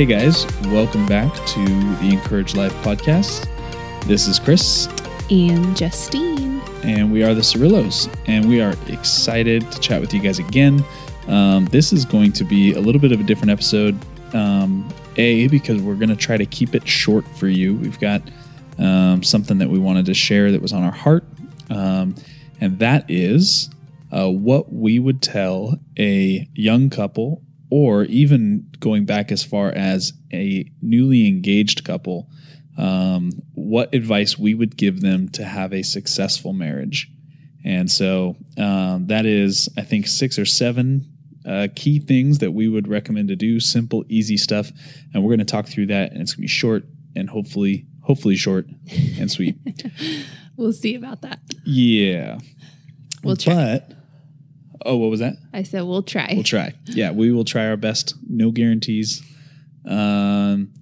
Hey guys, welcome back to the Encourage Life podcast. This is Chris, and Justine. and we are the Cirillos, and we are excited to chat with you guys again. Um, this is going to be a little bit of a different episode. Um, a, because we're going to try to keep it short for you. We've got um, something that we wanted to share that was on our heart, um, and that is uh, what we would tell a young couple, or even going back as far as a newly engaged couple, um, what advice we would give them to have a successful marriage. And so um, that is, I think, six or seven uh, key things that we would recommend to do. Simple, easy stuff, and we're going to talk through that. And it's going to be short and hopefully, hopefully short and sweet. We'll see about that. yeah, We'll try. But oh, what was that? I said we'll try. We'll try. Yeah, we will try our best. No guarantees. Um,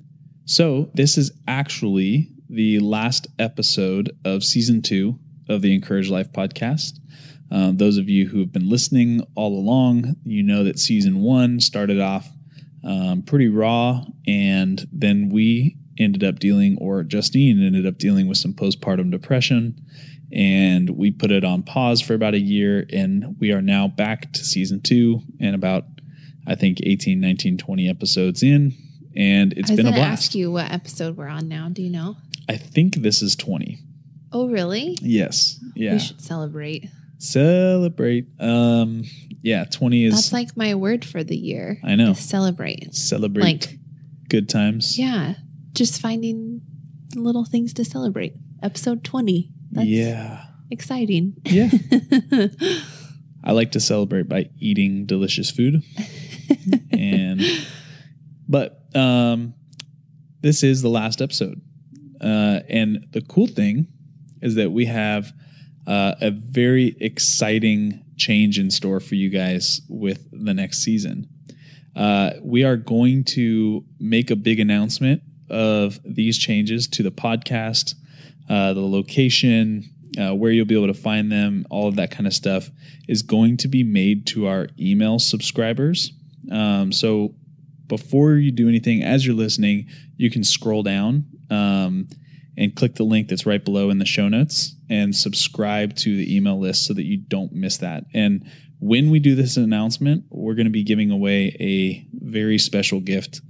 so this is actually the last episode of season two of the Encourage Life podcast. Um, those of you who have been listening all along, you know that season one started off um, pretty raw, and then we ended up dealing, or Justine ended up dealing with some postpartum depression, and we put it on pause for about a year, and we are now back to season two and about, I think, 18, 19, 20 episodes in, and it's been a blast. ask you what episode we're on now. Do you know? I think this is 20. Oh, really? Yes. Yeah. We should celebrate. Celebrate. Um, yeah, 20 is That's like my word for the year. I know. celebrate. celebrate Like, good times. yeah, just finding little things to celebrate. Episode 20. That's yeah. exciting. Yeah. I like to celebrate by eating delicious food. and but um this is the last episode. Uh and the cool thing is that we have uh, a very exciting change in store for you guys with the next season. Uh, we are going to make a big announcement of these changes to the podcast, uh, the location, uh, where you'll be able to find them, all of that kind of stuff is going to be made to our email subscribers. Um, so before you do anything, as you're listening, you can scroll down um, and click the link that's right below in the show notes and subscribe to the email list so that you don't miss that. And when we do this announcement, we're going to be giving away a very special gift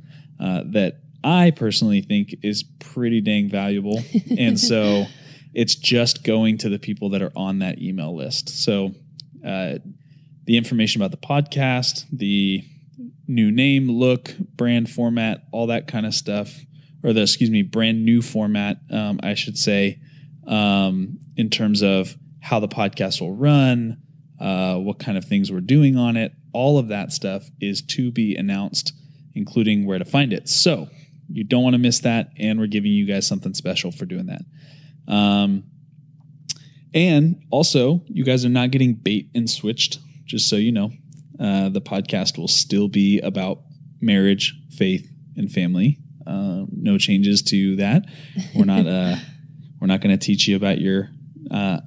uh, that I personally think is pretty dang valuable. and so it's just going to the people that are on that email list. So uh, the information about the podcast, the new name, look, brand format, all that kind of stuff, or the excuse me, brand new format, um, I should say, um, in terms of how the podcast will run, uh, what kind of things we're doing on it, all of that stuff is to be announced, including where to find it. So you don't want to miss that, and we're giving you guys something special for doing that. Um, and also, you guys are not getting bait and switched, just so you know. Uh, the podcast will still be about marriage, faith, and family. Uh, no changes to that. We're not. Uh, we're not going to teach you about your uh,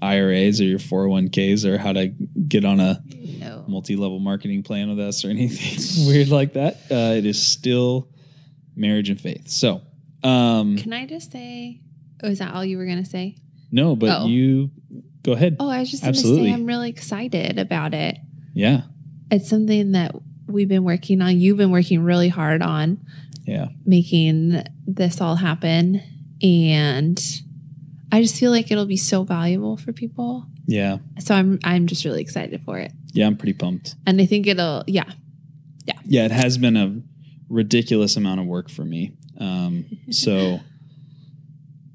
IRAs or your 401ks or how to get on a No. multi-level marketing plan with us or anything weird like that. Uh, it is still marriage and faith. So, um, Can I just say, oh, is that all you were going to say? no, but Oh. you go ahead. Oh, I was just going to Absolutely. say I'm really excited about it. Yeah, It's something that we've been working on. You've been working really hard on yeah, making this all happen. And I just feel like it'll be so valuable for people. yeah, So I'm I'm just really excited for it. yeah. I'm pretty pumped. And I think it'll yeah. yeah. Yeah, it has been a ridiculous amount of work for me. Um, so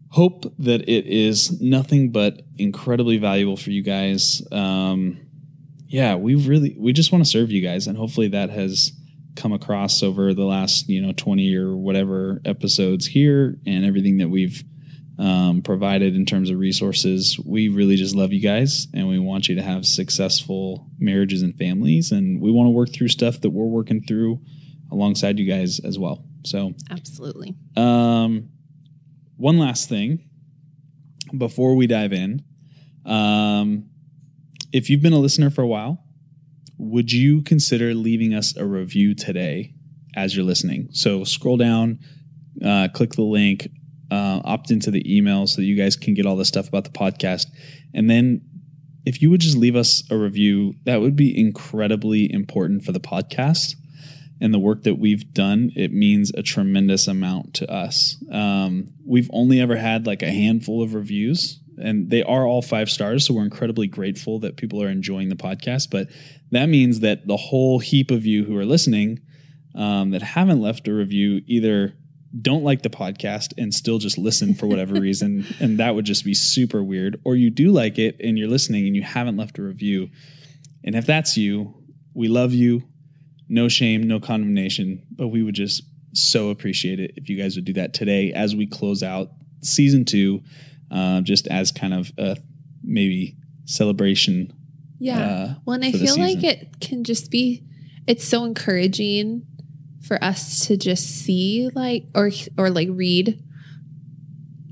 hope that it is nothing but incredibly valuable for you guys. Um, yeah, we really we just want to serve you guys, and hopefully that has come across over the last you know twenty or whatever episodes here, and everything that we've um, provided in terms of resources. We really just love you guys, and we want you to have successful marriages and families, and we want to work through stuff that we're working through alongside you guys as well. So Absolutely. um, one last thing before we dive in. Um, if you've been a listener for a while, would you consider leaving us a review today as you're listening. So scroll down, uh, click the link, uh, opt into the email so that you guys can get all the stuff about the podcast. And then if you would just leave us a review, that would be incredibly important for the podcast and the work that we've done. It means a tremendous amount to us. Um, we've only ever had like a handful of reviews, and they are all five stars. So we're incredibly grateful that people are enjoying the podcast. But that means that the whole heap of you who are listening um, that haven't left a review either don't like the podcast and still just listen for whatever reason, and that would just be super weird, or you do like it and you're listening and you haven't left a review. And if that's you, we love you. No shame, no condemnation, but we would just so appreciate it if you guys would do that today as we close out season two, uh, just as kind of a maybe celebration. Yeah. uh, well, and I feel like it can just be, it's so encouraging for us to just see like, or, or like read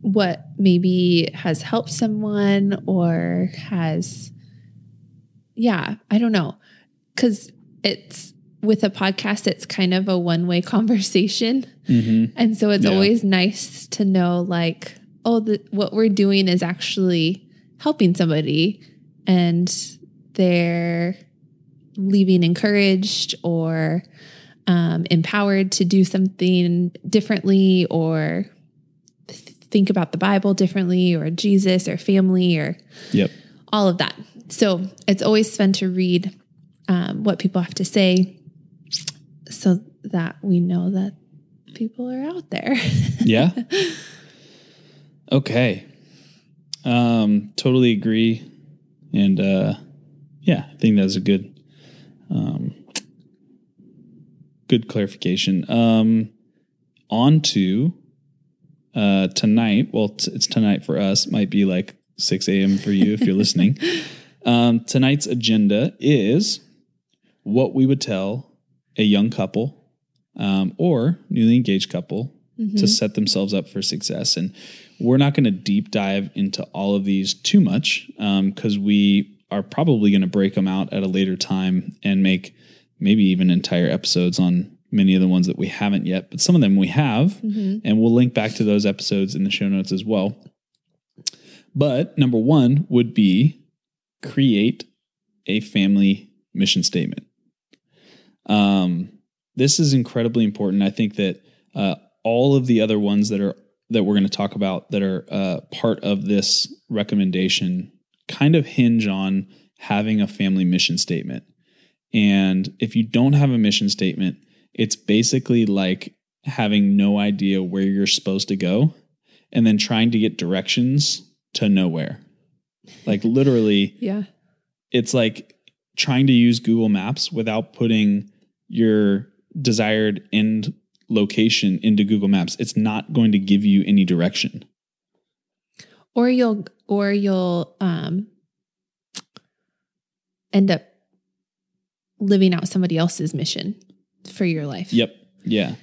what maybe has helped someone or has, yeah, I don't know. Cause it's with a podcast, it's kind of a one way conversation. Mhm. And so it's Yeah. always nice to know, like, oh, the, what we're doing is actually helping somebody and they're leaving encouraged or um, empowered to do something differently or th- think about the Bible differently or Jesus or family or Yep. all of that. So it's always fun to read um, what people have to say so that we know that people are out there. Yeah. okay. Um, totally agree. And uh, yeah, I think that's a good, um, good clarification. Um, on to uh, tonight. Well, t- it's tonight for us. Might be like 6 a.m. for you if you're listening. Um, tonight's agenda is what we would tell a young couple um, or newly engaged couple to mm-hmm. set themselves up for success. And we're not going to deep dive into all of these too much um, because we are probably going to break them out at a later time and make maybe even entire episodes on many of the ones that we haven't yet, but some of them we have. Mm-hmm. And we'll link back to those episodes in the show notes as well. But number one would be create a family mission statement. Um, this is incredibly important. I think that uh, all of the other ones that are that we're going to talk about that are uh, part of this recommendation kind of hinge on having a family mission statement. And if you don't have a mission statement, it's basically like having no idea where you're supposed to go and then trying to get directions to nowhere. Like literally, yeah. it's like trying to use Google Maps without putting your desired end location into Google Maps. It's not going to give you any direction. Or you'll or you'll um end up living out somebody else's mission for your life. Yep. Yeah.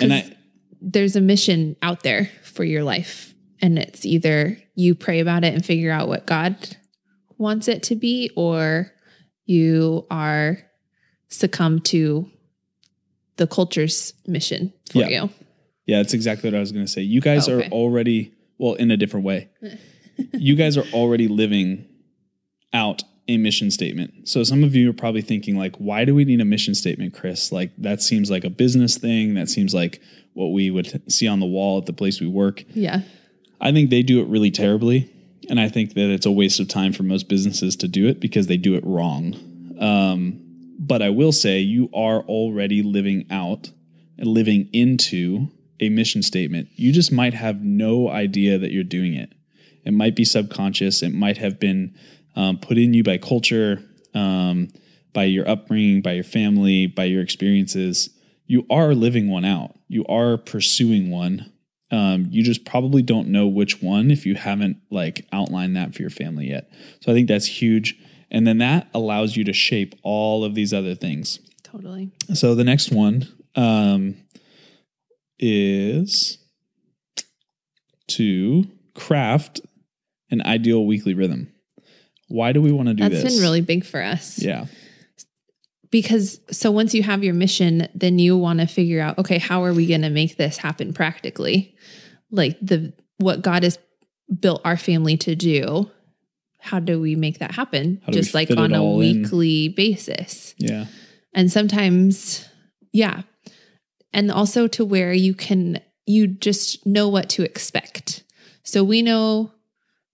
And I there's a mission out there for your life and it's either you pray about it and figure out what God wants it to be or you are succumb to the culture's mission for Yeah. you. yeah, that's exactly what I was going to say. You guys Oh, are already well in a different way. you guys are already living out a mission statement. So some of you are probably thinking like why do we need a mission statement, Chris? Like that seems like a business thing. That seems like what we would see on the wall at the place we work. Yeah. I think they do it really terribly. And I think that it's a waste of time for most businesses to do it because they do it wrong. Um, but I will say you are already living out and living into a mission statement. You just might have no idea that you're doing it. It might be subconscious. It might have been um, put in you by culture, um, by your upbringing, by your family, by your experiences. You are living one out. You are pursuing one. Um, you just probably don't know which one if you haven't like outlined that for your family yet. So I think that's huge. And then that allows you to shape all of these other things. Totally. So the next one um, is to craft an ideal weekly rhythm. Why do we want to do That's this? That's been really big for us. yeah, because so once you have your mission, then you want to figure out, okay, how are we going to make this happen practically? Like the what God has built our family to do. How do we make that happen? Just like on a all in? weekly basis. Yeah. And sometimes, yeah. And also to where you can, you just know what to expect. So we know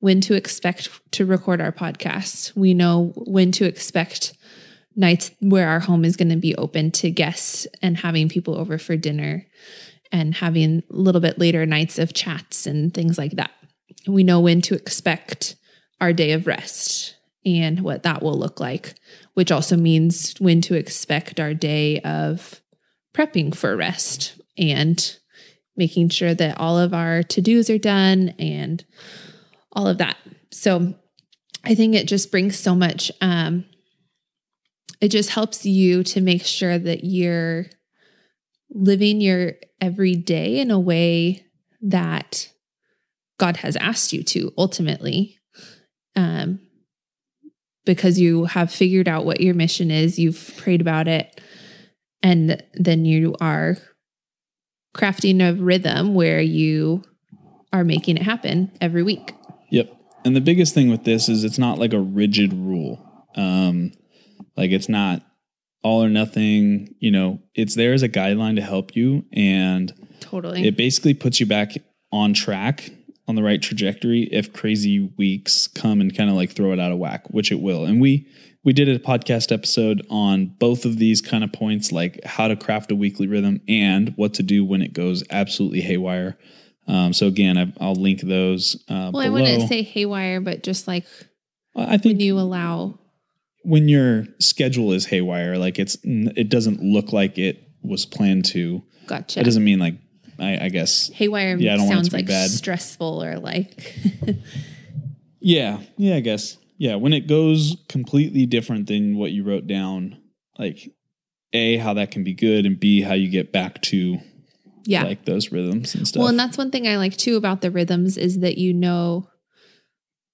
when to expect to record our podcast. We know when to expect nights where our home is going to be open to guests and having people over for dinner and having a little bit later nights of chats and things like that. We know when to expect our day of rest and what that will look like, which also means when to expect our day of prepping for rest and making sure that all of our to dos are done and all of that. So I think it just brings so much, um, it just helps you to make sure that you're living your every day in a way that God has asked you to ultimately. Um, because you have figured out what your mission is, you've prayed about it, and then you are crafting a rhythm where you are making it happen every week. Yep. And the biggest thing with this is it's not like a rigid rule. Um, like it's not all or nothing, you know, it's there as a guideline to help you and Totally. it basically puts you back on track on the right trajectory if crazy weeks come and kind of like throw it out of whack, which it will. And we we did a podcast episode on both of these kind of points, like how to craft a weekly rhythm and what to do when it goes absolutely haywire. Um, so again, I, I'll link those. Uh, well, I wouldn't say haywire, but just like I think when you allow. when your schedule is haywire, like it's it doesn't look like it was planned to. Gotcha. It doesn't mean like I, I guess haywire Yeah, I don't want it sounds to be like bad. stressful or like Yeah, yeah, I guess. Yeah, when it goes completely different than what you wrote down, like A, how that can be good, and B, how you get back to yeah. like those rhythms and stuff. Well, and that's one thing I like too about the rhythms is that you know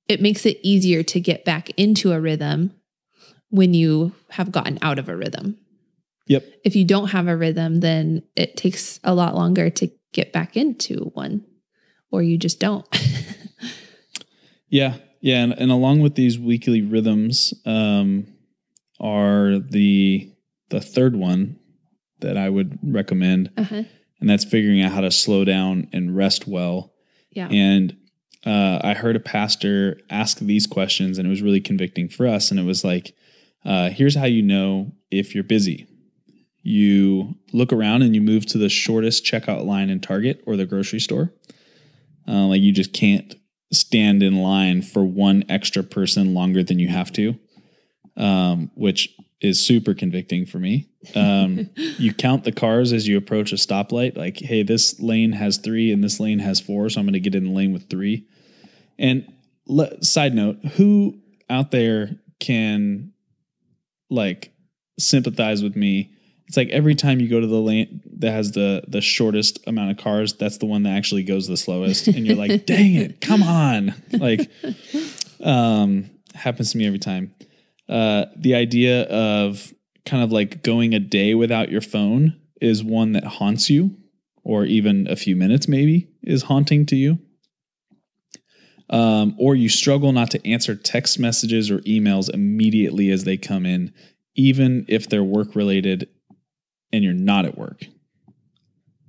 it makes it easier to get back into a rhythm when you have gotten out of a rhythm. Yep. If you don't have a rhythm, then it takes a lot longer to get back into one, or you just don't. Yeah, yeah, and, and along with these weekly rhythms, um, are the the third one that I would recommend, uh-huh. and that's figuring out how to slow down and rest well. Yeah. And uh, I heard a pastor ask these questions, and it was really convicting for us. And it was like, uh, here's how you know if you're busy. You look around and you move to the shortest checkout line in Target or the grocery store. Uh, like you just can't stand in line for one extra person longer than you have to, um, which is super convicting for me. Um, you count the cars as you approach a stoplight, like, hey, this lane has three and this lane has four, so I'm going to get in the lane with three. And le- side note, who out there can like sympathize with me? It's like every time you go to the lane that has the the shortest amount of cars, that's the one that actually goes the slowest, and you're like, dang it, come on! Like, um, happens to me every time. Uh, the idea of kind of like going a day without your phone is one that haunts you, or even a few minutes maybe is haunting to you. Um, or you struggle not to answer text messages or emails immediately as they come in, even if they're work related and you're not at work.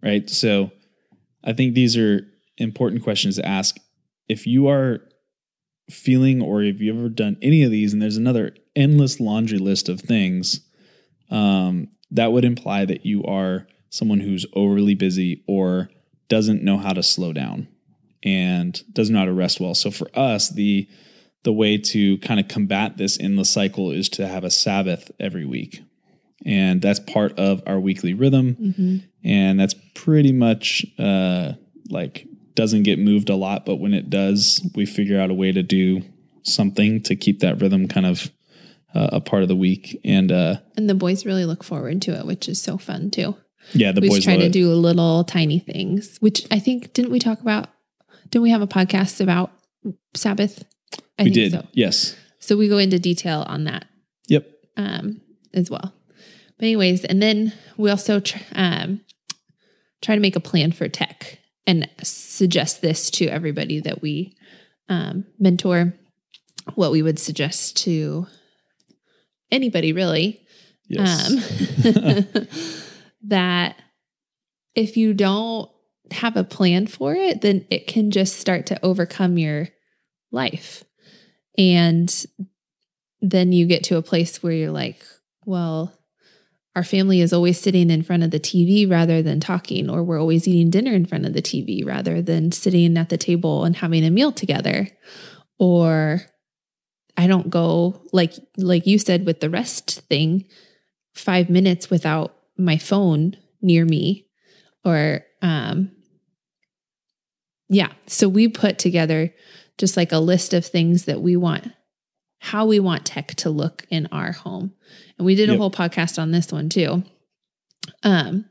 Right. So I think these are important questions to ask. If you are feeling or if you've ever done any of these and there's another endless laundry list of things, um, that would imply that you are someone who's overly busy or doesn't know how to slow down and doesn't know how to rest well. So for us, the the way to kind of combat this endless cycle is to have a Sabbath every week. And that's part of our weekly rhythm. hmm And that's pretty much uh, like doesn't get moved a lot, but when it does, we figure out a way to do something to keep that rhythm kind of uh, a part of the week. And uh, And the boys really look forward to it, which is so fun too. yeah, the we boys try to it. do little tiny things, which I think didn't we talk about? Didn't we have a podcast about Sabbath? I we think did, so. yes, So we go into detail on that yep, um, as well. But anyways, and then we also tr- um, try to make a plan for tech and suggest this to everybody that we um, mentor. What we would suggest to anybody really Yes. um, that if you don't have a plan for it, then it can just start to overcome your life. And then you get to a place where you're like, well, our family is always sitting in front of the TV rather than talking, or we're always eating dinner in front of the TV rather than sitting at the table and having a meal together. Or I don't go like like you said with the rest thing, five minutes without my phone near me. Or um yeah. So we put together just like a list of things that we want how we want tech to look in our home. And we did a Yep. whole podcast on this one too. Um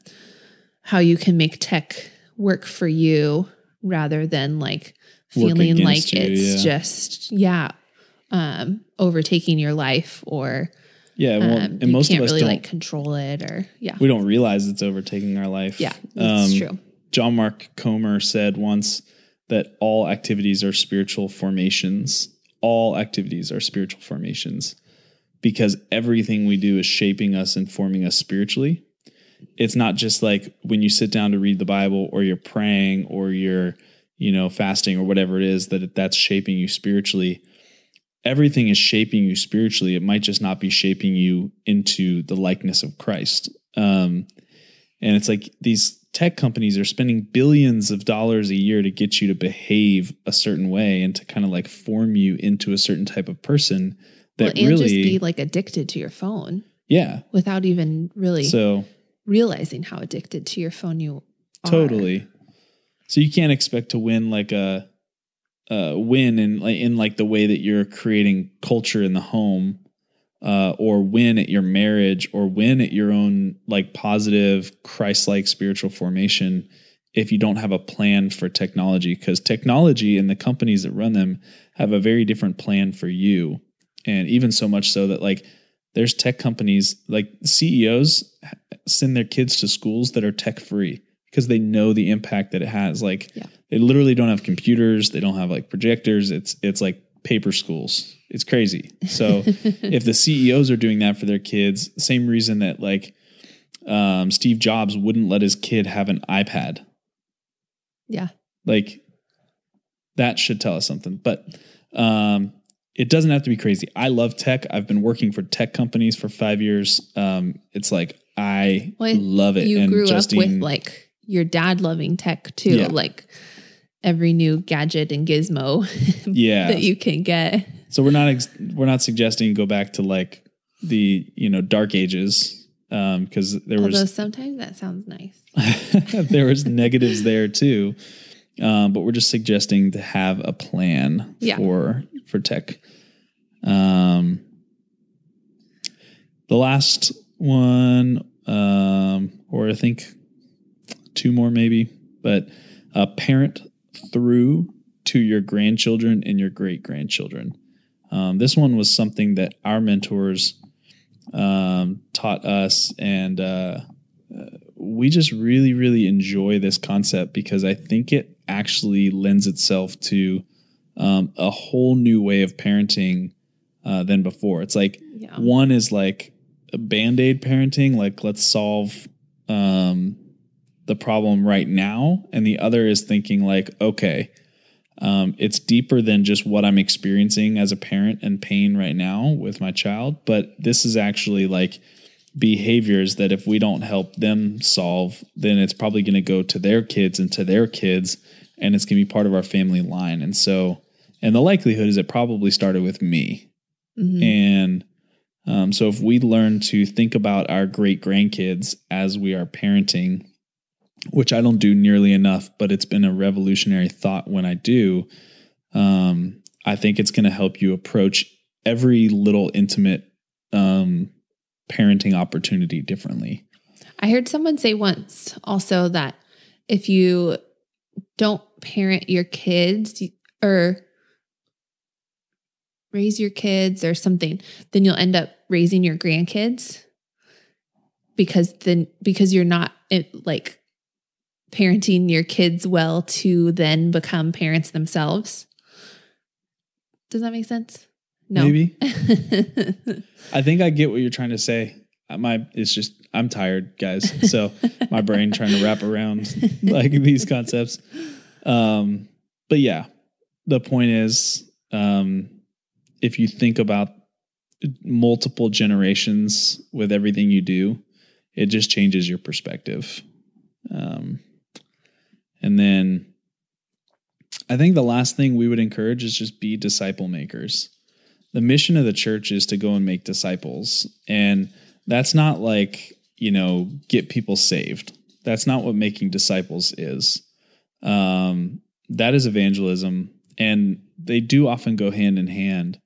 how you can make tech work for you rather than like feeling like you, it's yeah. just yeah um overtaking your life or yeah. Well, um, and most of us really don't. like control it or yeah we don't realize it's overtaking our life. yeah that's Um, true John Mark Comer said once that all activities are spiritual formations. All activities are spiritual formations because everything we do is shaping us and forming us spiritually. It's not just like when you sit down to read the Bible or you're praying or you're, you know, fasting or whatever it is that that's shaping you spiritually. Everything is shaping you spiritually. It might just not be shaping you into the likeness of Christ. Um, and it's like these tech companies are spending billions of dollars a year to get you to behave a certain way and to kind of like form you into a certain type of person well, that and really just be like addicted to your phone yeah. without even really so realizing how addicted to your phone you are. totally. So you can't expect to win like a, a win in like in like the way that you're creating culture in the home uh, or win at your marriage or win at your own like positive christ-like spiritual formation if you don't have a plan for technology because technology and the companies that run them have a very different plan for you. And even so much so that like there's tech companies like ceos send their kids to schools that are tech free because they know the impact that it has. Like Yeah. they literally don't have computers they don't have like projectors it's it's like paper schools it's crazy so if the CEOs are doing that for their kids, same reason that like um, Steve Jobs wouldn't let his kid have an iPad, yeah like that should tell us something. But um, it doesn't have to be crazy. I love tech. I've been working for tech companies for five years. Um, it's like I Well, love it. you and grew Justine, up with like your dad loving tech too Yeah. like every new gadget and gizmo yeah. that you can get so we're not ex- we're not suggesting go back to like the you know dark ages because there was sometimes that sounds nice. There was negatives there too um, but we're just suggesting to have a plan Yeah. for for tech. Um, the last one um, or i think two more maybe but a parent through to your grandchildren and your great grandchildren um, this one was something that our mentors um, taught us and uh, we just really really enjoy this concept because i think it actually lends itself to um, a whole new way of parenting uh, than before. It's like yeah. one is like a band-aid parenting like let's solve um, the problem right now. And the other is thinking like okay um, it's deeper than just what i'm experiencing as a parent and pain right now with my child but this is actually like behaviors that if we don't help them solve, then it's probably going to go to their kids and to their kids, and it's going to be part of our family line. And so, and the likelihood is it probably started with me. Mhm. And um, so, if we learn to think about our great grandkids as we are parenting, which I don't do nearly enough, but it's been a revolutionary thought when I do, um, I think it's going to help you approach every little intimate um, parenting opportunity differently. I heard someone say once also that if you don't parent your kids or raise your kids or something, then you'll end up raising your grandkids. because then because you're not like parenting your kids well to then become parents themselves. Does that make sense? No. Maybe. I think I get what you're trying to say. Uh, My it's just I'm tired, guys. So my brain trying to wrap around like these concepts. Um, but yeah, the point is, um, if you think about multiple generations with everything you do, it just changes your perspective. Um, and then I think the last thing we would encourage is just be disciple makers. The mission of the church is to go and make disciples. And that's not like, you know, get people saved. That's not what making disciples is. Um, that is evangelism. And they do often go hand in hand.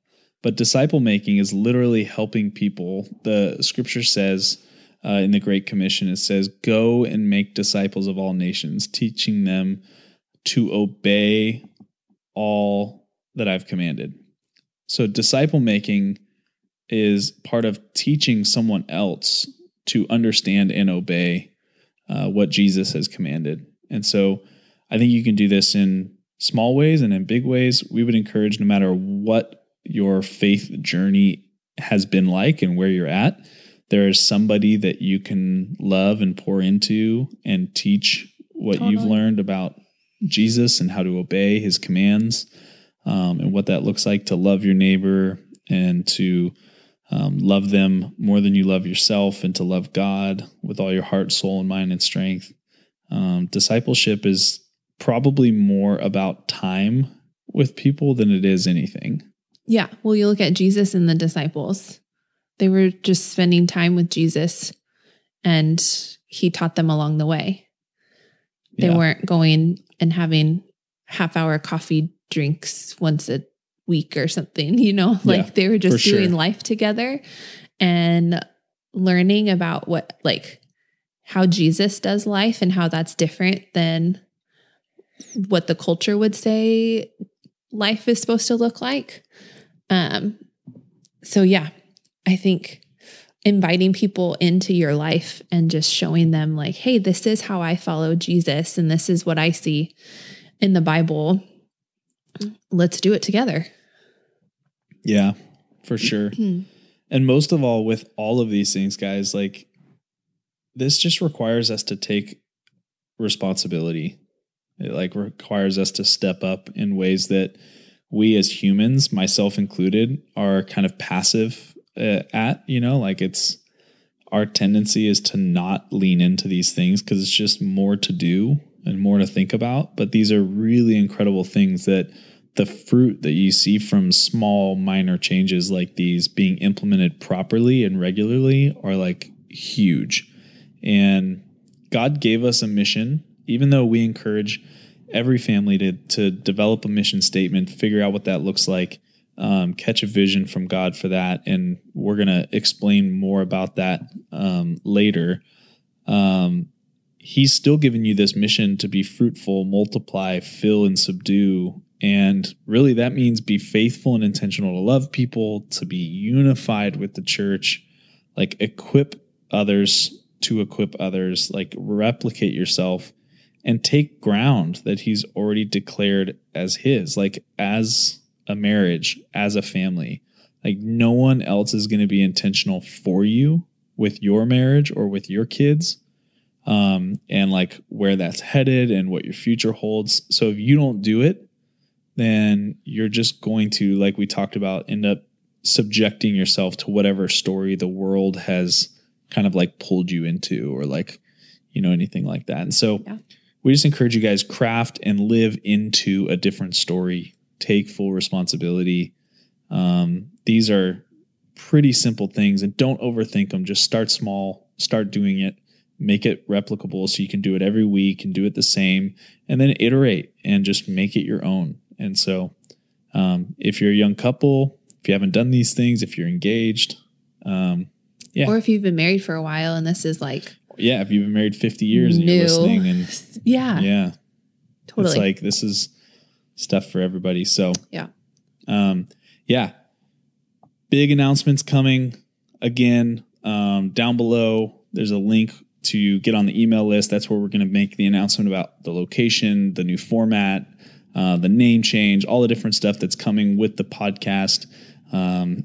But disciple making is literally helping people. The scripture says uh, in the Great Commission, it says, Go and make disciples of all nations, teaching them to obey all that I've commanded. So, disciple making is part of teaching someone else to understand and obey uh, what Jesus has commanded. And so, I think you can do this in small ways and in big ways. We would encourage, no matter what your faith journey has been like and where you're at, there is somebody that you can love and pour into and teach what you've learned about Jesus and how to obey his commands um, and what that looks like to love your neighbor and to um, love them more than you love yourself and to love God with all your heart, soul, and mind and strength. Um, discipleship is probably more about time with people than it is anything. Yeah. Well, you look at Jesus and the disciples, they were just spending time with Jesus and he taught them along the way. They Yeah. weren't going and having half hour coffee drinks once a week or something, you know, like Yeah, they were just for sure. doing life together and learning about what, like, how Jesus does life and how that's different than what the culture would say life is supposed to look like. Um, so yeah, I think inviting people into your life and just showing them like, hey, this is how I follow Jesus and this is what I see in the Bible. Let's do it together. Yeah, for sure. And most of all, with all of these things, guys, like this just requires us to take responsibility. It like requires us to step up in ways that we as humans, myself included, are kind of passive uh, at, you know, like it's our tendency is to not lean into these things because it's just more to do and more to think about. But these are really incredible things that the fruit that you see from small minor changes like these being implemented properly and regularly are like huge. And God gave us a mission, even though we encourage every family to to develop a mission statement, figure out what that looks like, um, catch a vision from God for that, and we're gonna explain more about that um, later. Um, he's still giving you this mission to be fruitful, multiply, fill, and subdue. And really, that means be faithful and intentional to love people, to be unified with the church, like equip others to equip others, like replicate yourself and take ground that he's already declared as his, like as a marriage, as a family. Like no one else is going to be intentional for you with your marriage or with your kids um, and like where that's headed and what your future holds. So if you don't do it, then you're just going to, like we talked about, end up subjecting yourself to whatever story the world has kind of like pulled you into or like, you know, anything like that. And so Yeah. we just encourage you guys craft and live into a different story, take full responsibility. Um, these are pretty simple things and don't overthink them. Just start small, start doing it, make it replicable so you can do it every week and do it the same, and then iterate and just make it your own. And so, um, if you're a young couple, if you haven't done these things, if you're engaged, um, Yeah. Or if you've been married for a while and this is like, yeah, if you've been married 50 years and New. you're listening, and yeah, yeah, totally. It's like this is stuff for everybody. So Yeah. um, yeah, big announcements coming again um, down below. there's a link to get on the email list. That's where we're going to make the announcement about the location, the new format, uh, the name change, all the different stuff that's coming with the podcast. Um,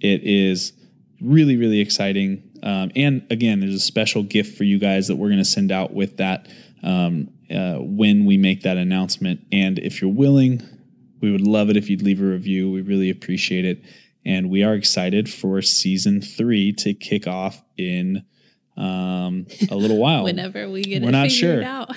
it is really, really exciting. Um, and again, there's a special gift for you guys that we're going to send out with that um, uh, when we make that announcement. And if you're willing, we would love it if you'd leave a review. We really appreciate it. And we are excited for season three to kick off in um, a little while. Whenever we get We're it not figured sure. out.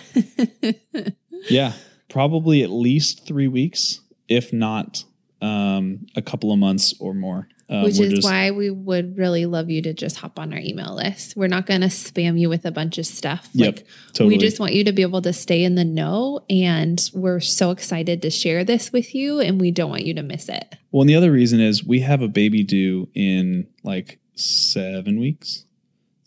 yeah, probably at least three weeks, if not um, a couple of months or more. Um, Which is just- why we would really love you to just hop on our email list. We're not going to spam you with a bunch of stuff. Yep, Like totally. we just want you to be able to stay in the know and we're so excited to share this with you and we don't want you to miss it. Well, and the other reason is we have a baby due in like seven weeks,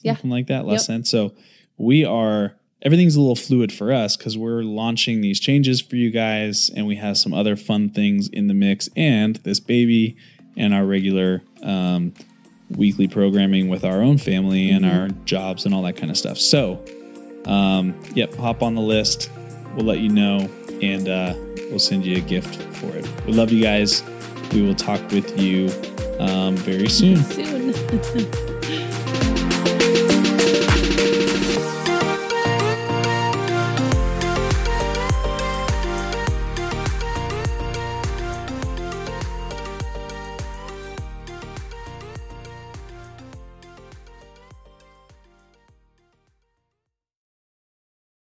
Yeah. something like that, less Yep. than. So we are everything's a little fluid for us because we're launching these changes for you guys, and we have some other fun things in the mix, and this baby and our regular um, weekly programming with our own family and Mhm. our jobs and all that kind of stuff. So, um, yep, hop on the list. We'll let you know, and uh, we'll send you a gift for it. We love you guys. We will talk with you um, very soon. Soon.